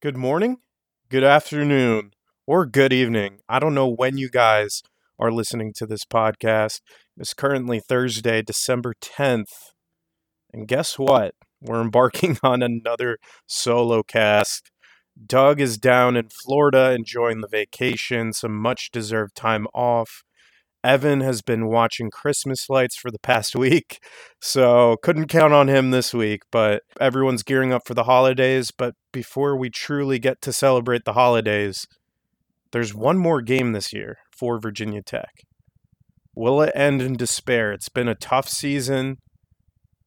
Good morning, good afternoon, or good evening. I don't know when you guys are listening to this podcast. It's currently Thursday, December 10th. And guess what? We're embarking on another solo cast. Doug is down in Florida enjoying the vacation, some much deserved time off. Evan has been watching Christmas lights for the past week, so couldn't count on him this week. But everyone's gearing up for the holidays. But before we truly get to celebrate the holidays, there's one more game this year for Virginia Tech. Will it end in despair? It's been a tough season,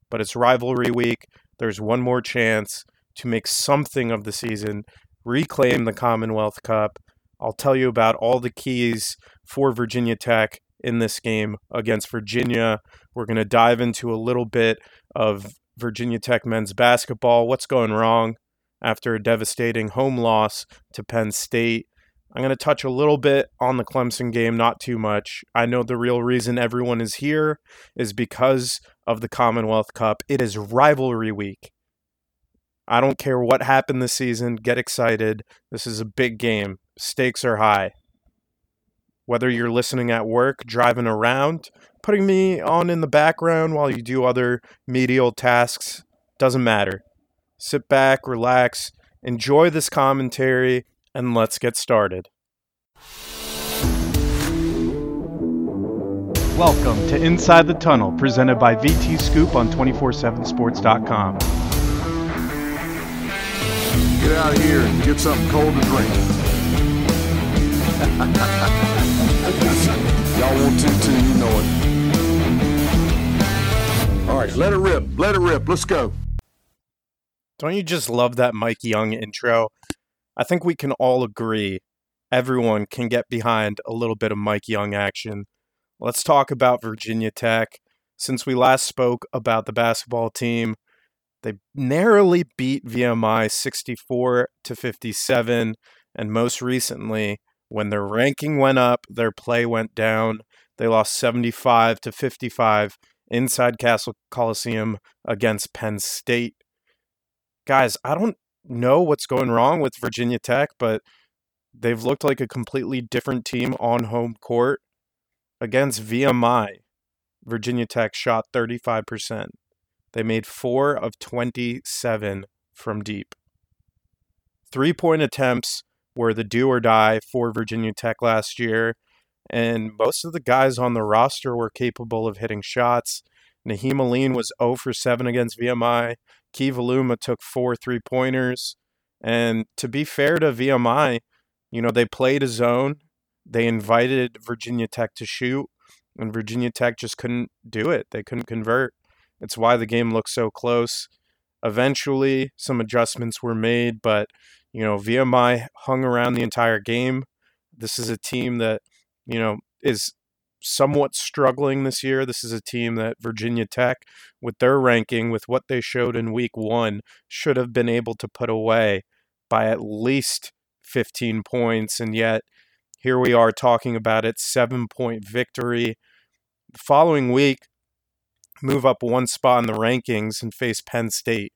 but it's rivalry week. There's one more chance to make something of the season, reclaim the Commonwealth Cup. I'll tell you about all the keys for Virginia Tech in this game against Virginia. We're going to dive into a little bit of Virginia Tech men's basketball, what's going wrong after a devastating home loss to Penn State. I'm going to touch a little bit on the Clemson game, not too much. I know the real reason everyone is here is because of the Commonwealth Cup. It is rivalry week. I don't care what happened this season. Get excited. This is a big game. Stakes are high whether you're listening at work, driving around, putting me on in the background while you do other medial tasks, doesn't matter. Sit back, relax, enjoy this commentary, and let's get started. Welcome to Inside the Tunnel, presented by VT Scoop on 247sports.com. Get out of here and get something cold to drink. Want to you know it. All right, let it rip. Let it rip. Let's go. Don't you just love that Mike Young intro? I think we can all agree everyone can get behind a little bit of Mike Young action. Let's talk about Virginia Tech. Since we last spoke about the basketball team, they narrowly beat VMI 64 to 57 and most recently when their ranking went up, their play went down. They lost 75 to 55 inside Cassell Coliseum against Penn State. Guys, I don't know what's going wrong with Virginia Tech, but they've looked like a completely different team on home court. Against VMI, Virginia Tech shot 35%. They made 4 of 27 from deep. Three point attempts were the do or die for Virginia Tech last year. And most of the guys on the roster were capable of hitting shots. Nahiem Alleyne was 0 for 7 against VMI. Keve Aluma took four three pointers. And to be fair to VMI, you know, they played a zone. They invited Virginia Tech to shoot, and Virginia Tech just couldn't do it. They couldn't convert. It's why the game looked so close. Eventually, some adjustments were made, but you know, VMI hung around the entire game. This is a team that, you know, is somewhat struggling this year. This is a team that Virginia Tech, with their ranking, with what they showed in week one, should have been able to put away by at least 15 points. And yet, here we are talking about it seven point victory. The following week, move up one spot in the rankings and face Penn State.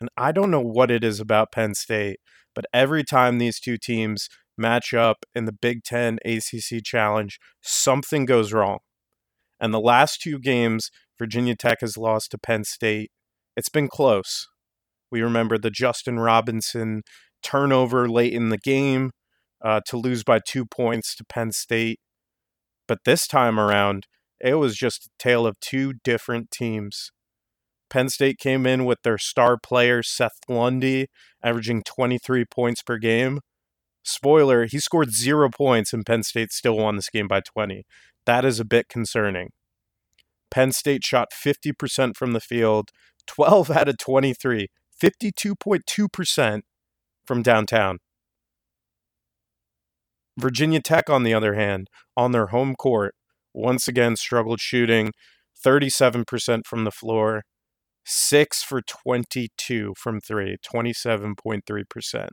And I don't know what it is about Penn State. But every time these two teams match up in the Big Ten ACC Challenge, something goes wrong. And the last two games, Virginia Tech has lost to Penn State. It's been close. We remember the Justin Robinson turnover late in the game uh, to lose by two points to Penn State. But this time around, it was just a tale of two different teams. Penn State came in with their star player, Seth Lundy, averaging 23 points per game. Spoiler, he scored zero points and Penn State still won this game by 20. That is a bit concerning. Penn State shot 50% from the field, 12 out of 23, 52.2% from downtown. Virginia Tech, on the other hand, on their home court, once again struggled shooting 37% from the floor, 6 for 22 from 3, 27.3%.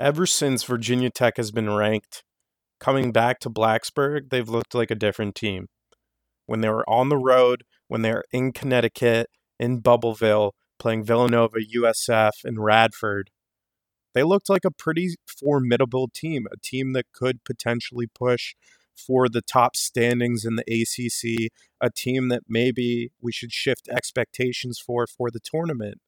Ever since Virginia Tech has been ranked, coming back to Blacksburg, they've looked like a different team. When they were on the road, when they were in Connecticut, in Bubbleville, playing Villanova, USF, and Radford, they looked like a pretty formidable team, a team that could potentially push for the top standings in the ACC, a team that maybe we should shift expectations for for the tournament.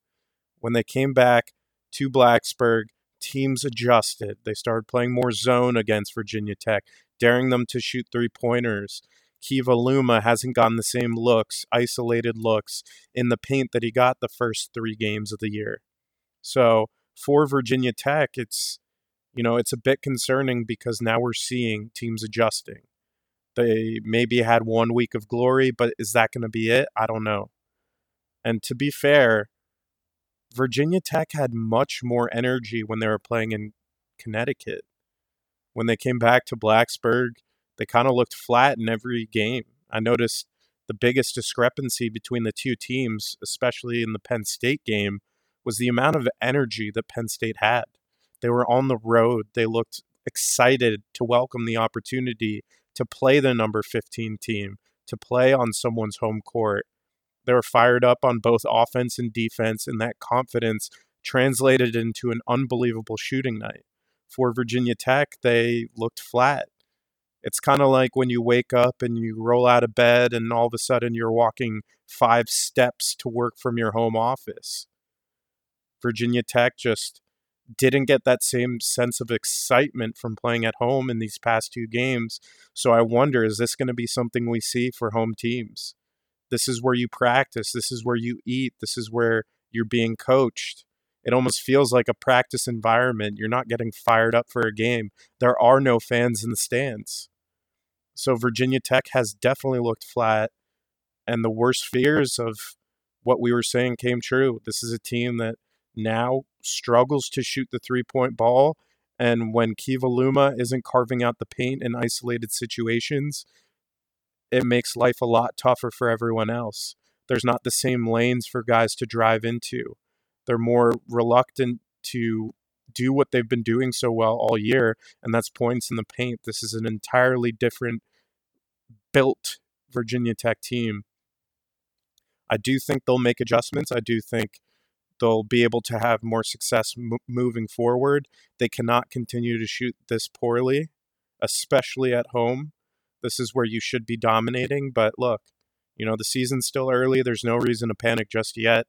When they came back to Blacksburg, teams adjusted. They started playing more zone against Virginia Tech, daring them to shoot three pointers. Keve Aluma hasn't gotten the same looks, isolated looks in the paint that he got the first three games of the year. So for Virginia Tech, it's you know it's a bit concerning because now we're seeing teams adjusting. They maybe had one week of glory, but is that going to be it? I don't know. And to be fair, Virginia Tech had much more energy when they were playing in Connecticut. When they came back to Blacksburg, they kind of looked flat in every game. I noticed the biggest discrepancy between the two teams, especially in the Penn State game, was the amount of energy that Penn State had. They were on the road. They looked excited to welcome the opportunity to play the number 15 team, to play on someone's home court. They were fired up on both offense and defense, and that confidence translated into an unbelievable shooting night. For Virginia Tech, they looked flat. It's kind of like when you wake up and you roll out of bed, and all of a sudden you're walking five steps to work from your home office. Virginia Tech just didn't get that same sense of excitement from playing at home in these past two games. So I wonder is this going to be something we see for home teams? This is where you practice. This is where you eat. This is where you're being coached. It almost feels like a practice environment. You're not getting fired up for a game. There are no fans in the stands. So Virginia Tech has definitely looked flat. And the worst fears of what we were saying came true. This is a team that now struggles to shoot the three point ball. And when Keve Aluma isn't carving out the paint in isolated situations, it makes life a lot tougher for everyone else. There's not the same lanes for guys to drive into. They're more reluctant to do what they've been doing so well all year, and that's points in the paint. This is an entirely different built Virginia Tech team. I do think they'll make adjustments. I do think they'll be able to have more success m- moving forward. They cannot continue to shoot this poorly, especially at home. This is where you should be dominating. But look, you know, the season's still early. There's no reason to panic just yet.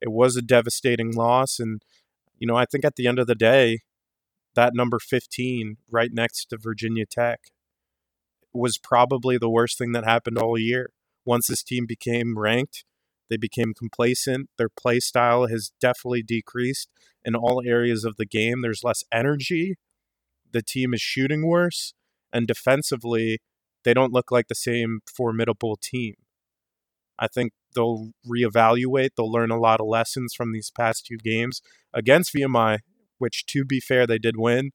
It was a devastating loss. And, you know, I think at the end of the day, that number 15 right next to Virginia Tech was probably the worst thing that happened all year. Once this team became ranked, they became complacent. Their play style has definitely decreased in all areas of the game. There's less energy. The team is shooting worse. And defensively, they don't look like the same formidable team. I think they'll reevaluate. They'll learn a lot of lessons from these past two games against VMI, which, to be fair, they did win,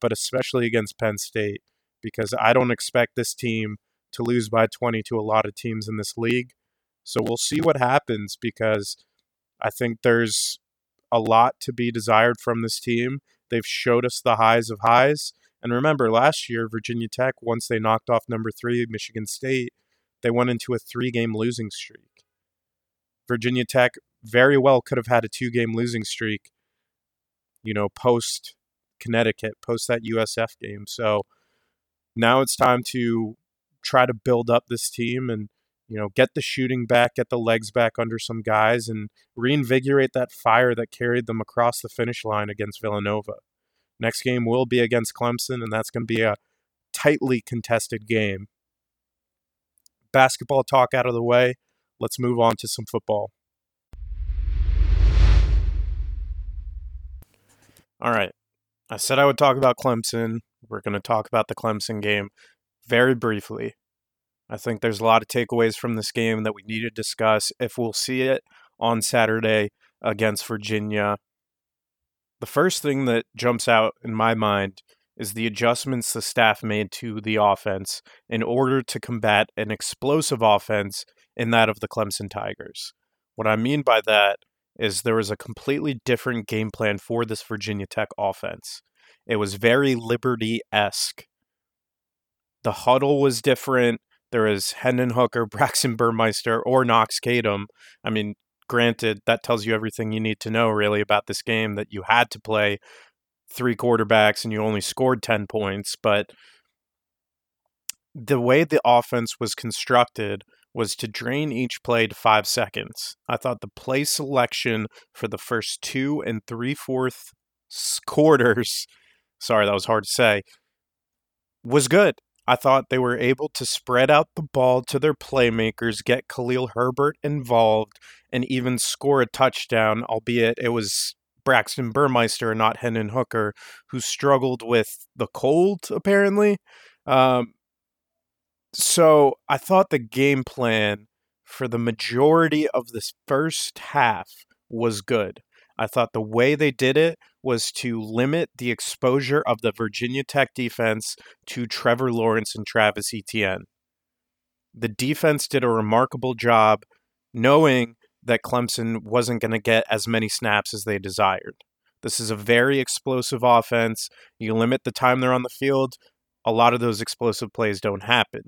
but especially against Penn State, because I don't expect this team to lose by 20 to a lot of teams in this league. So we'll see what happens because I think there's a lot to be desired from this team. They've showed us the highs of highs. And remember, last year, Virginia Tech, once they knocked off number three, Michigan State, they went into a three game losing streak. Virginia Tech very well could have had a two game losing streak, you know, post Connecticut, post that USF game. So now it's time to try to build up this team and you know, get the shooting back, get the legs back under some guys, and reinvigorate that fire that carried them across the finish line against Villanova. Next game will be against Clemson, and that's going to be a tightly contested game. Basketball talk out of the way. Let's move on to some football. All right. I said I would talk about Clemson. We're going to talk about the Clemson game very briefly. I think there's a lot of takeaways from this game that we need to discuss if we'll see it on Saturday against Virginia. The first thing that jumps out in my mind is the adjustments the staff made to the offense in order to combat an explosive offense in that of the Clemson Tigers. What I mean by that is there was a completely different game plan for this Virginia Tech offense. It was very Liberty esque. The huddle was different. There was Hendon Hooker, Braxton Burmeister, or Knox Kadum. I mean, granted, that tells you everything you need to know really about this game that you had to play three quarterbacks and you only scored 10 points. But the way the offense was constructed was to drain each play to five seconds. I thought the play selection for the first two and three fourth quarters, sorry, that was hard to say, was good. I thought they were able to spread out the ball to their playmakers, get Khalil Herbert involved, and even score a touchdown, albeit it was Braxton Burmeister and not Hendon Hooker, who struggled with the cold, apparently. Um, so I thought the game plan for the majority of this first half was good. I thought the way they did it was to limit the exposure of the Virginia Tech defense to Trevor Lawrence and Travis Etienne. The defense did a remarkable job knowing that Clemson wasn't going to get as many snaps as they desired. This is a very explosive offense. You limit the time they're on the field, a lot of those explosive plays don't happen.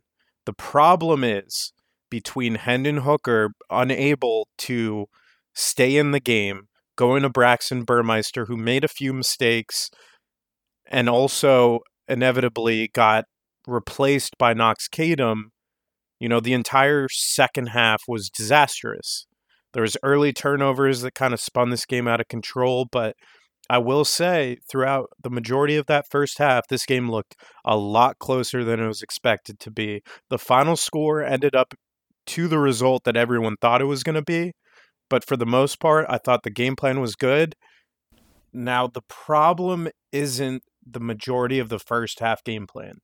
The problem is between Hendon Hooker unable to stay in the game, going to Braxton Burmeister, who made a few mistakes and also inevitably got replaced by Knox Kadum, you know, the entire second half was disastrous. There was early turnovers that kind of spun this game out of control, but I will say throughout the majority of that first half, this game looked a lot closer than it was expected to be. The final score ended up to the result that everyone thought it was going to be, but for the most part, I thought the game plan was good. Now, the problem isn't the majority of the first half game plan.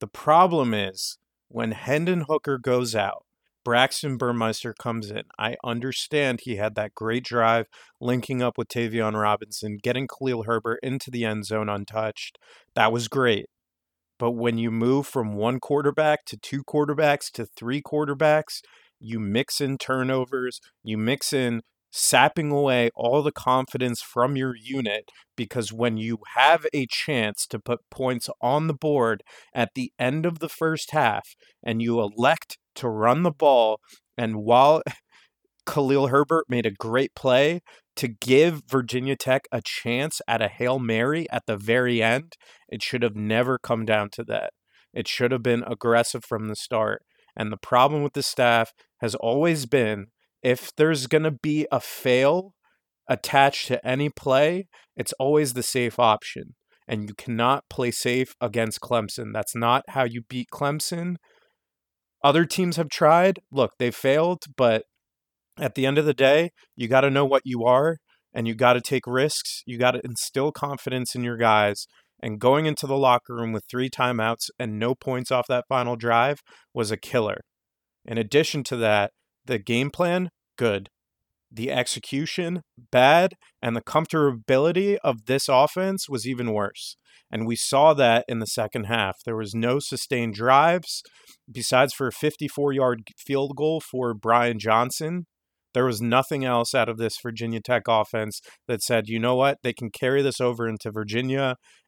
The problem is when Hendon Hooker goes out, Braxton Burmeister comes in. I understand he had that great drive linking up with Tayvion Robinson, getting Khalil Herbert into the end zone untouched. That was great. But when you move from one quarterback to two quarterbacks to three quarterbacks, you mix in turnovers, you mix in sapping away all the confidence from your unit because when you have a chance to put points on the board at the end of the first half and you elect to run the ball and while Khalil Herbert made a great play to give Virginia Tech a chance at a Hail Mary at the very end, it should have never come down to that. It should have been aggressive from the start. And the problem with the staff has always been if there's going to be a fail attached to any play, it's always the safe option. And you cannot play safe against Clemson. That's not how you beat Clemson. Other teams have tried. Look, they failed, but at the end of the day, you got to know what you are and you got to take risks. You got to instill confidence in your guys. And going into the locker room with three timeouts and no points off that final drive was a killer. In addition to that, the game plan, good. The execution, bad. And the comfortability of this offense was even worse. And we saw that in the second half. There was no sustained drives, besides for a 54 yard field goal for Brian Johnson. There was nothing else out of this Virginia Tech offense that said, you know what, they can carry this over into Virginia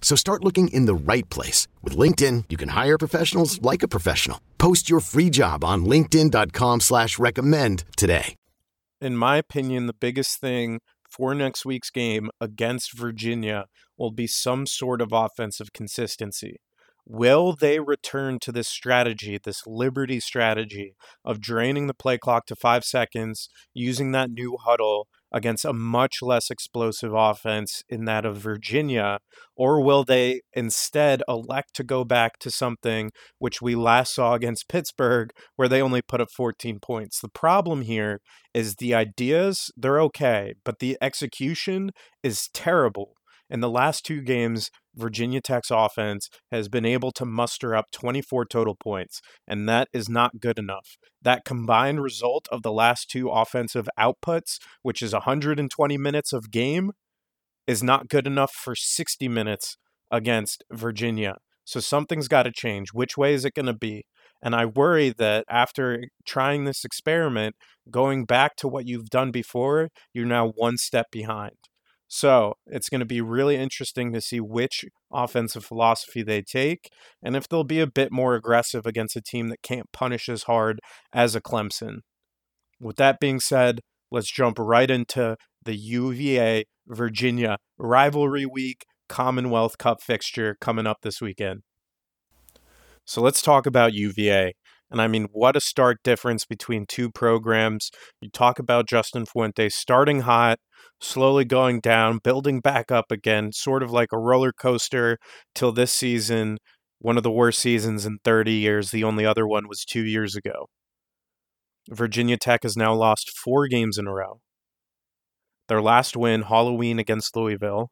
So start looking in the right place. With LinkedIn, you can hire professionals like a professional. Post your free job on linkedin.com slash recommend today. In my opinion, the biggest thing for next week's game against Virginia will be some sort of offensive consistency. Will they return to this strategy, this Liberty strategy of draining the play clock to five seconds, using that new huddle, against a much less explosive offense in that of Virginia? Or will they instead elect to go back to something which we last saw against Pittsburgh, where they only put up 14 points? The problem here is the ideas, they're okay, but the execution is terrible. In the last two games, Virginia Tech's offense has been able to muster up 24 total points, and that is not good enough. That combined result of the last two offensive outputs, which is 120 minutes of game, is not good enough for 60 minutes against Virginia. So something's got to change. Which way is it going to be? And I worry that after trying this experiment, going back to what you've done before, you're now one step behind. So it's going to be really interesting to see which offensive philosophy they take and if they'll be a bit more aggressive against a team that can't punish as hard as a Clemson. With that being said, let's jump right into the UVA Virginia rivalry week Commonwealth Cup fixture coming up this weekend. So let's talk about UVA. And I mean, what a stark difference between two programs. You talk about Justin Fuente starting hot, slowly going down, building back up again, sort of like a roller coaster till this season, one of the worst seasons in 30 years. The only other one was two years ago. Virginia Tech has now lost four games in a row. Their last win, Halloween against Louisville,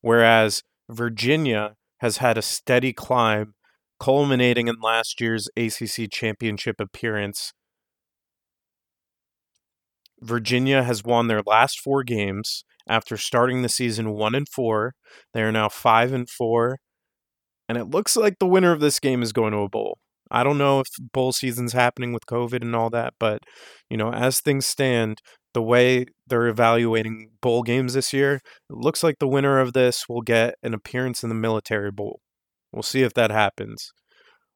whereas Virginia has had a steady climb culminating in last year's ACC championship appearance. Virginia has won their last four games after starting the season 1 and 4. They are now 5 and 4. And it looks like the winner of this game is going to a bowl. I don't know if bowl season's happening with COVID and all that, but you know, as things stand, the way they're evaluating bowl games this year, it looks like the winner of this will get an appearance in the military bowl. We'll see if that happens.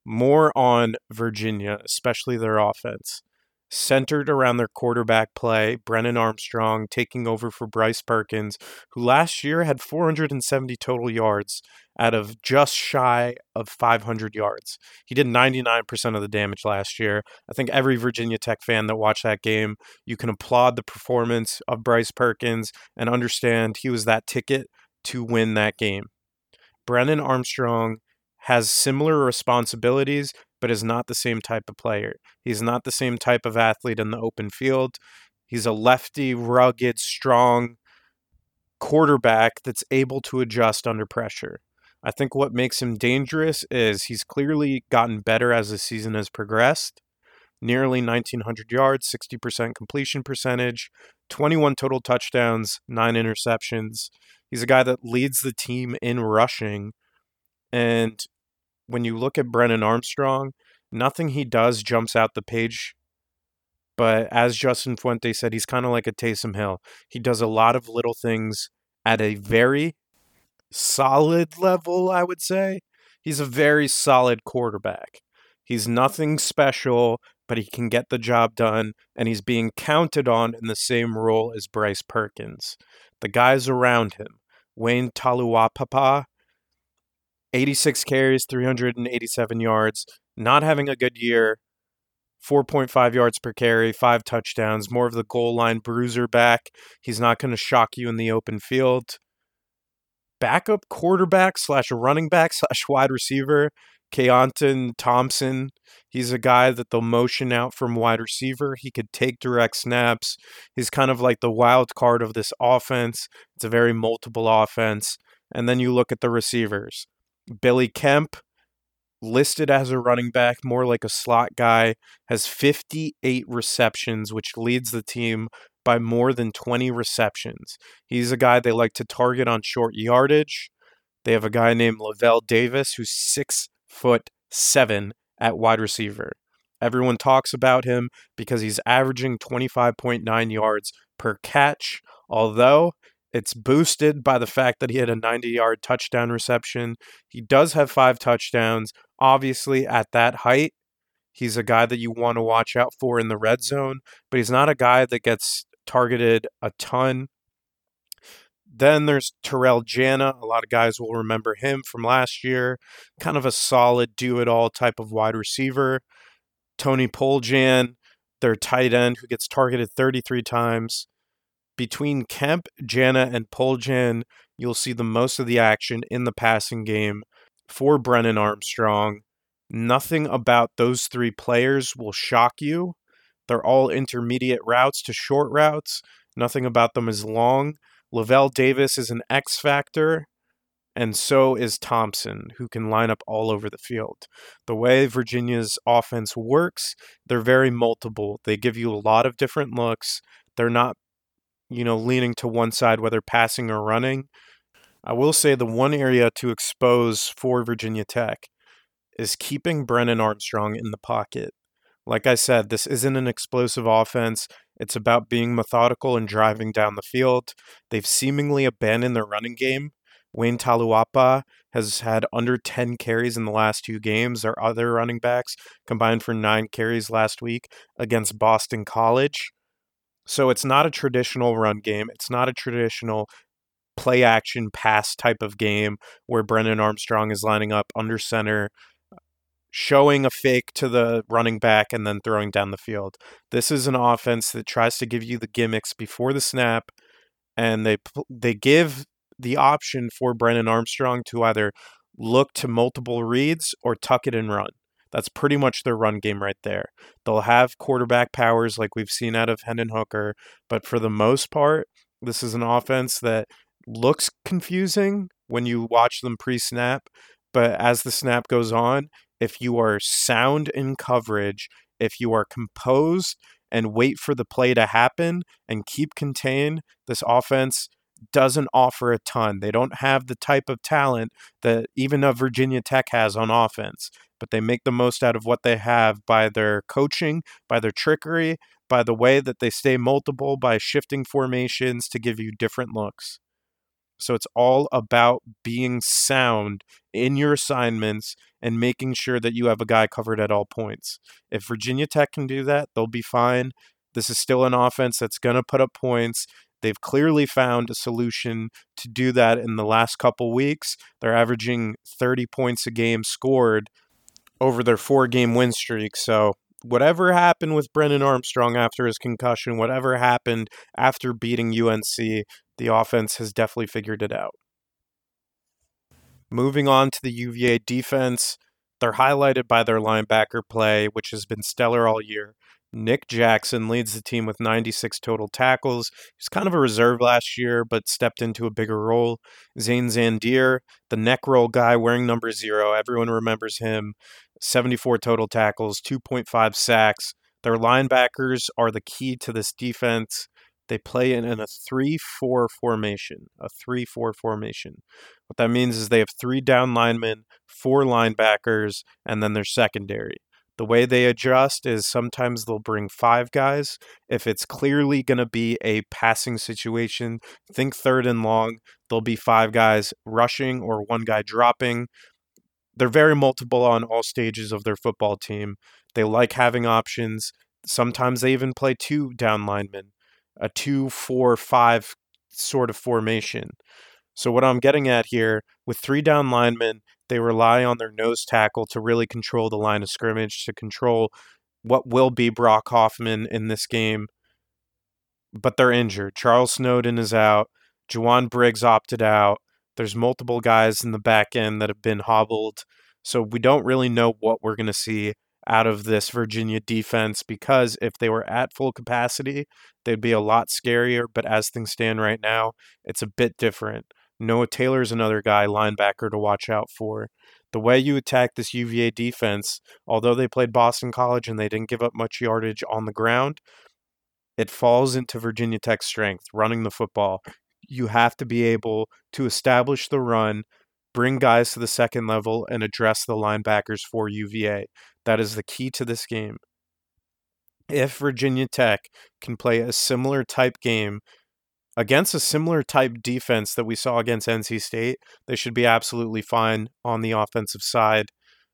More on Virginia, especially their offense. Centered around their quarterback play, Brennan Armstrong taking over for Bryce Perkins, who last year had 470 total yards out of just shy of 500 yards. He did 99% of the damage last year. I think every Virginia Tech fan that watched that game, you can applaud the performance of Bryce Perkins and understand he was that ticket to win that game. Brennan Armstrong has similar responsibilities, but is not the same type of player. He's not the same type of athlete in the open field. He's a lefty, rugged, strong quarterback that's able to adjust under pressure. I think what makes him dangerous is he's clearly gotten better as the season has progressed. Nearly 1,900 yards, 60% completion percentage, 21 total touchdowns, nine interceptions. He's a guy that leads the team in rushing. And when you look at Brennan Armstrong, nothing he does jumps out the page. But as Justin Fuente said, he's kind of like a Taysom Hill. He does a lot of little things at a very solid level, I would say. He's a very solid quarterback. He's nothing special, but he can get the job done, and he's being counted on in the same role as Bryce Perkins. The guys around him, Wayne Taulapapa, 86 carries, 387 yards, not having a good year. 4.5 yards per carry, five touchdowns, more of the goal line bruiser back. He's not going to shock you in the open field. Backup quarterback slash running back slash wide receiver, Keytaon Thompson. He's a guy that they'll motion out from wide receiver. He could take direct snaps. He's kind of like the wild card of this offense. It's a very multiple offense. And then you look at the receivers. Billy Kemp, listed as a mm-hmm. running back, more like a slot guy, has 58 receptions, which leads the team by more than 20 receptions. He's a guy they like to target on short yardage. They have a guy named Lavel Davis who's six foot seven at wide receiver. Everyone talks about him because he's averaging 25.9 yards per catch, although it's boosted by the fact that he had a 90 yard touchdown reception. He does have five touchdowns. Obviously, at that height, he's a guy that you want to watch out for in the red zone, but he's not a guy that gets targeted a ton. Then there's Terrell Jana. A lot of guys will remember him from last year. Kind of a solid do it all type of wide receiver. Tony Poljan, their tight end, who gets targeted 33 times. Between Kemp, Jana, and Poljan, you'll see the most of the action in the passing game for Brennan Armstrong. Nothing about those three players will shock you. They're all intermediate routes to short routes. Nothing about them is long. Lavel Davis is an X factor, and so is Thompson, who can line up all over the field. The way Virginia's offense works, they're very multiple. They give you a lot of different looks. They're not, you know, leaning to one side, whether passing or running. I will say the one area to expose for Virginia Tech is keeping Brennan Armstrong in the pocket. Like I said, this isn't an explosive offense. It's about being methodical and driving down the field. They've seemingly abandoned their running game. Wayne Taulapapa has had under 10 carries in the last two games. Their other running backs combined for nine carries last week against Boston College. So it's not a traditional run game. It's not a traditional play action pass type of game where Brennan Armstrong is lining up under center uh, showing a fake to the running back and then throwing down the field. This is an offense that tries to give you the gimmicks before the snap, and they they give the option for Brennan Armstrong to either look to multiple reads or tuck it and run. That's pretty much their run game right there. They'll have quarterback powers like we've seen out of Hendon Hooker, but for the most part, this is an offense that looks confusing when you watch them pre snap, but as the snap goes on, if you are sound in coverage, if you are composed and wait for the play to happen and keep contained, this offense doesn't offer a ton. They don't have the type of talent that even a Virginia Tech has on offense, but they make the most out of what they have by their coaching, by their trickery, by the way that they stay multiple, by shifting formations to give you different looks. So it's all about being sound in your assignments and making sure that you have a guy covered at all points. If Virginia Tech can do that, they'll be fine. This is still an offense that's going to put up points. They've clearly found a solution to do that in the last couple weeks. They're averaging 30 points a game scored over their four game win streak. So, whatever happened with Brennan Armstrong after his concussion, whatever happened after beating UNC, the offense has definitely figured it out. Moving on to the UVA defense, they're highlighted by their linebacker play, which has been stellar all year. Nick Jackson leads the team with 96 total tackles. He's kind of a reserve last year, but stepped into a bigger role. Zane Zandier, the neck roll guy wearing number zero, everyone remembers him. 74 total tackles, 2.5 sacks. Their linebackers are the key to this defense. They play in, in a 3 4 formation, a 3 4 formation. What that means is they have three down linemen, four linebackers, and then their secondary. The way they adjust is sometimes they'll bring five guys. If it's clearly going to be a passing situation, think third and long, there'll be five guys rushing or one guy dropping. They're very multiple on all stages of their football team. They like having options. Sometimes they even play two down linemen a two, four, five sort of formation. So, what I'm getting at here with three down linemen, they rely on their nose tackle to really control the line of scrimmage, to control what will be Brock Hoffman in this game. But they're injured. Charles Snowden is out. Jowon Briggs opted out. There's multiple guys in the back end that have been hobbled. So we don't really know what we're going to see out of this Virginia defense because if they were at full capacity, they'd be a lot scarier. But as things stand right now, it's a bit different. Noah Taylor's another guy, linebacker, to watch out for. The way you attack this UVA defense, although they played Boston College and they didn't give up much yardage on the ground, it falls into Virginia Tech's strength, running the football. You have to be able to establish the run, bring guys to the second level, and address the linebackers for UVA. That is the key to this game. If Virginia Tech can play a similar type game against a similar type defense that we saw against NC State, they should be absolutely fine on the offensive side.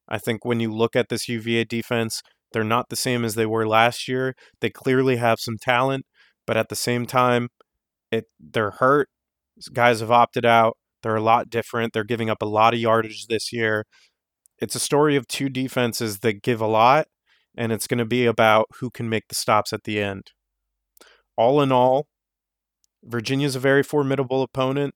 I think when you look at this UVA defense, they're not the same as they were last year. They clearly have some talent, but at the same time, it they're hurt. Guys have opted out. They're a lot different. They're giving up a lot of yardage this year it's a story of two defenses that give a lot, and it's going to be about who can make the stops at the end. All in all, Virginia's a very formidable opponent.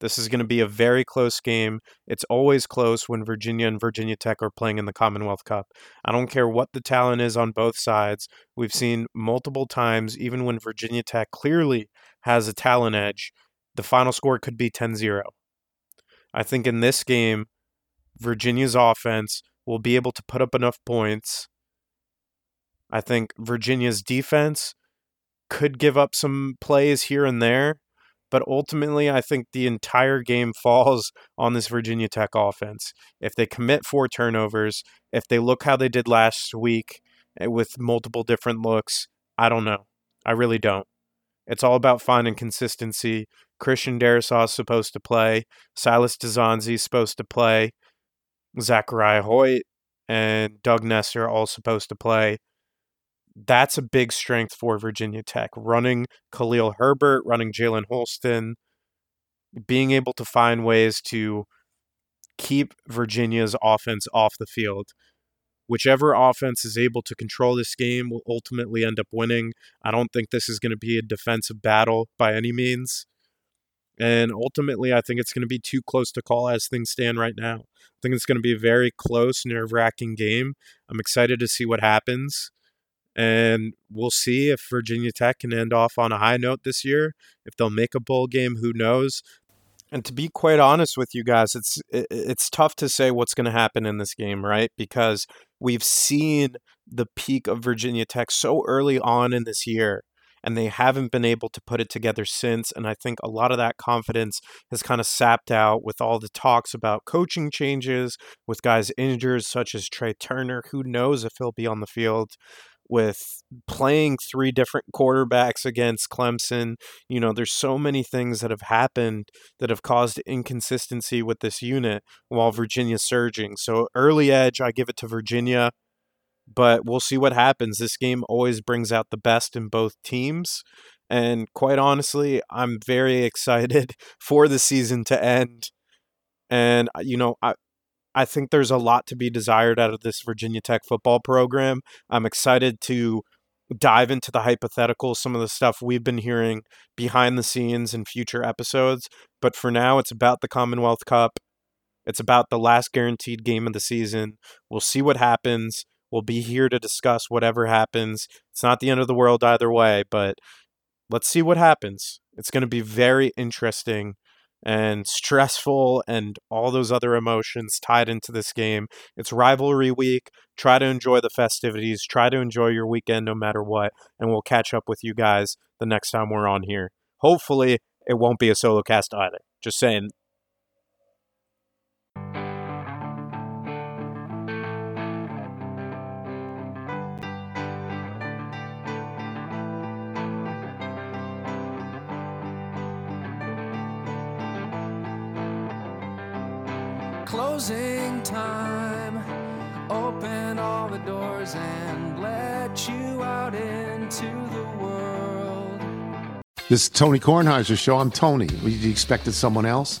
This is going to be a very close game. It's always close when Virginia and Virginia Tech are playing in the Commonwealth Cup. I don't care what the talent is on both sides. We've seen multiple times, even when Virginia Tech clearly has a talent edge, the final score could be 10 0. I think in this game, Virginia's offense will be able to put up enough points. I think Virginia's defense could give up some plays here and there, but ultimately, I think the entire game falls on this Virginia Tech offense. If they commit four turnovers, if they look how they did last week eh, with multiple different looks, I don't know. I really don't. It's all about finding consistency. Christian Darrisaw is supposed to play. Silas Dzansi is supposed to play. Zachariah Hoyt and Doug Ness are all supposed to play. That's a big strength for Virginia Tech. Running Khalil Herbert, running Jalen Holston, being able to find ways to keep Virginia's offense off the field. Whichever offense is able to control this game will ultimately end up winning. I don't think this is going to be a defensive battle by any means. And ultimately, I think it's going to be too close to call as things stand right now. I think it's going to be a very close, nerve wracking game. I'm excited to see what happens. And we'll see if Virginia Tech can end off on a high note this year. If they'll make a bowl game, who knows? And to be quite honest with you guys, it's it's tough to say what's going to happen in this game, right? Because we've seen the peak of Virginia Tech so early on in this year and they haven't been able to put it together since. And I think a lot of that confidence has kind of sapped out with all the talks about coaching changes, with guys injured, such as Tre Turner. Who knows if he'll be on the field? With playing three different quarterbacks against Clemson, you know, there's so many things that have happened that have caused inconsistency with this unit while Virginia's surging. So early edge, I give it to Virginia but we'll see what happens. This game always brings out the best in both teams. And quite honestly, I'm very excited for the season to end. And, uh, you know, I, I think there's a lot to be desired out of this Virginia Tech football program. I'm excited to dive into the hypotheticals, some of the stuff we've been hearing behind the scenes in future episodes. But for now, it's about the Commonwealth Cup. It's about the last guaranteed game of the season. We'll see what happens. We'll be here to discuss whatever happens. It's not the end of the world either way, but let's see what happens. It's going to be very interesting and stressful and all those other emotions tied into this game. It's rivalry week. Try to enjoy the festivities. Try to enjoy your weekend no matter what. And we'll catch up with you guys the next time we're on here. Hopefully, it won't be a solo cast either. Just saying, closing time. Open all the doors and let you out into the world. This is Tony Kornheiser's show. I'm Tony. You expected someone else?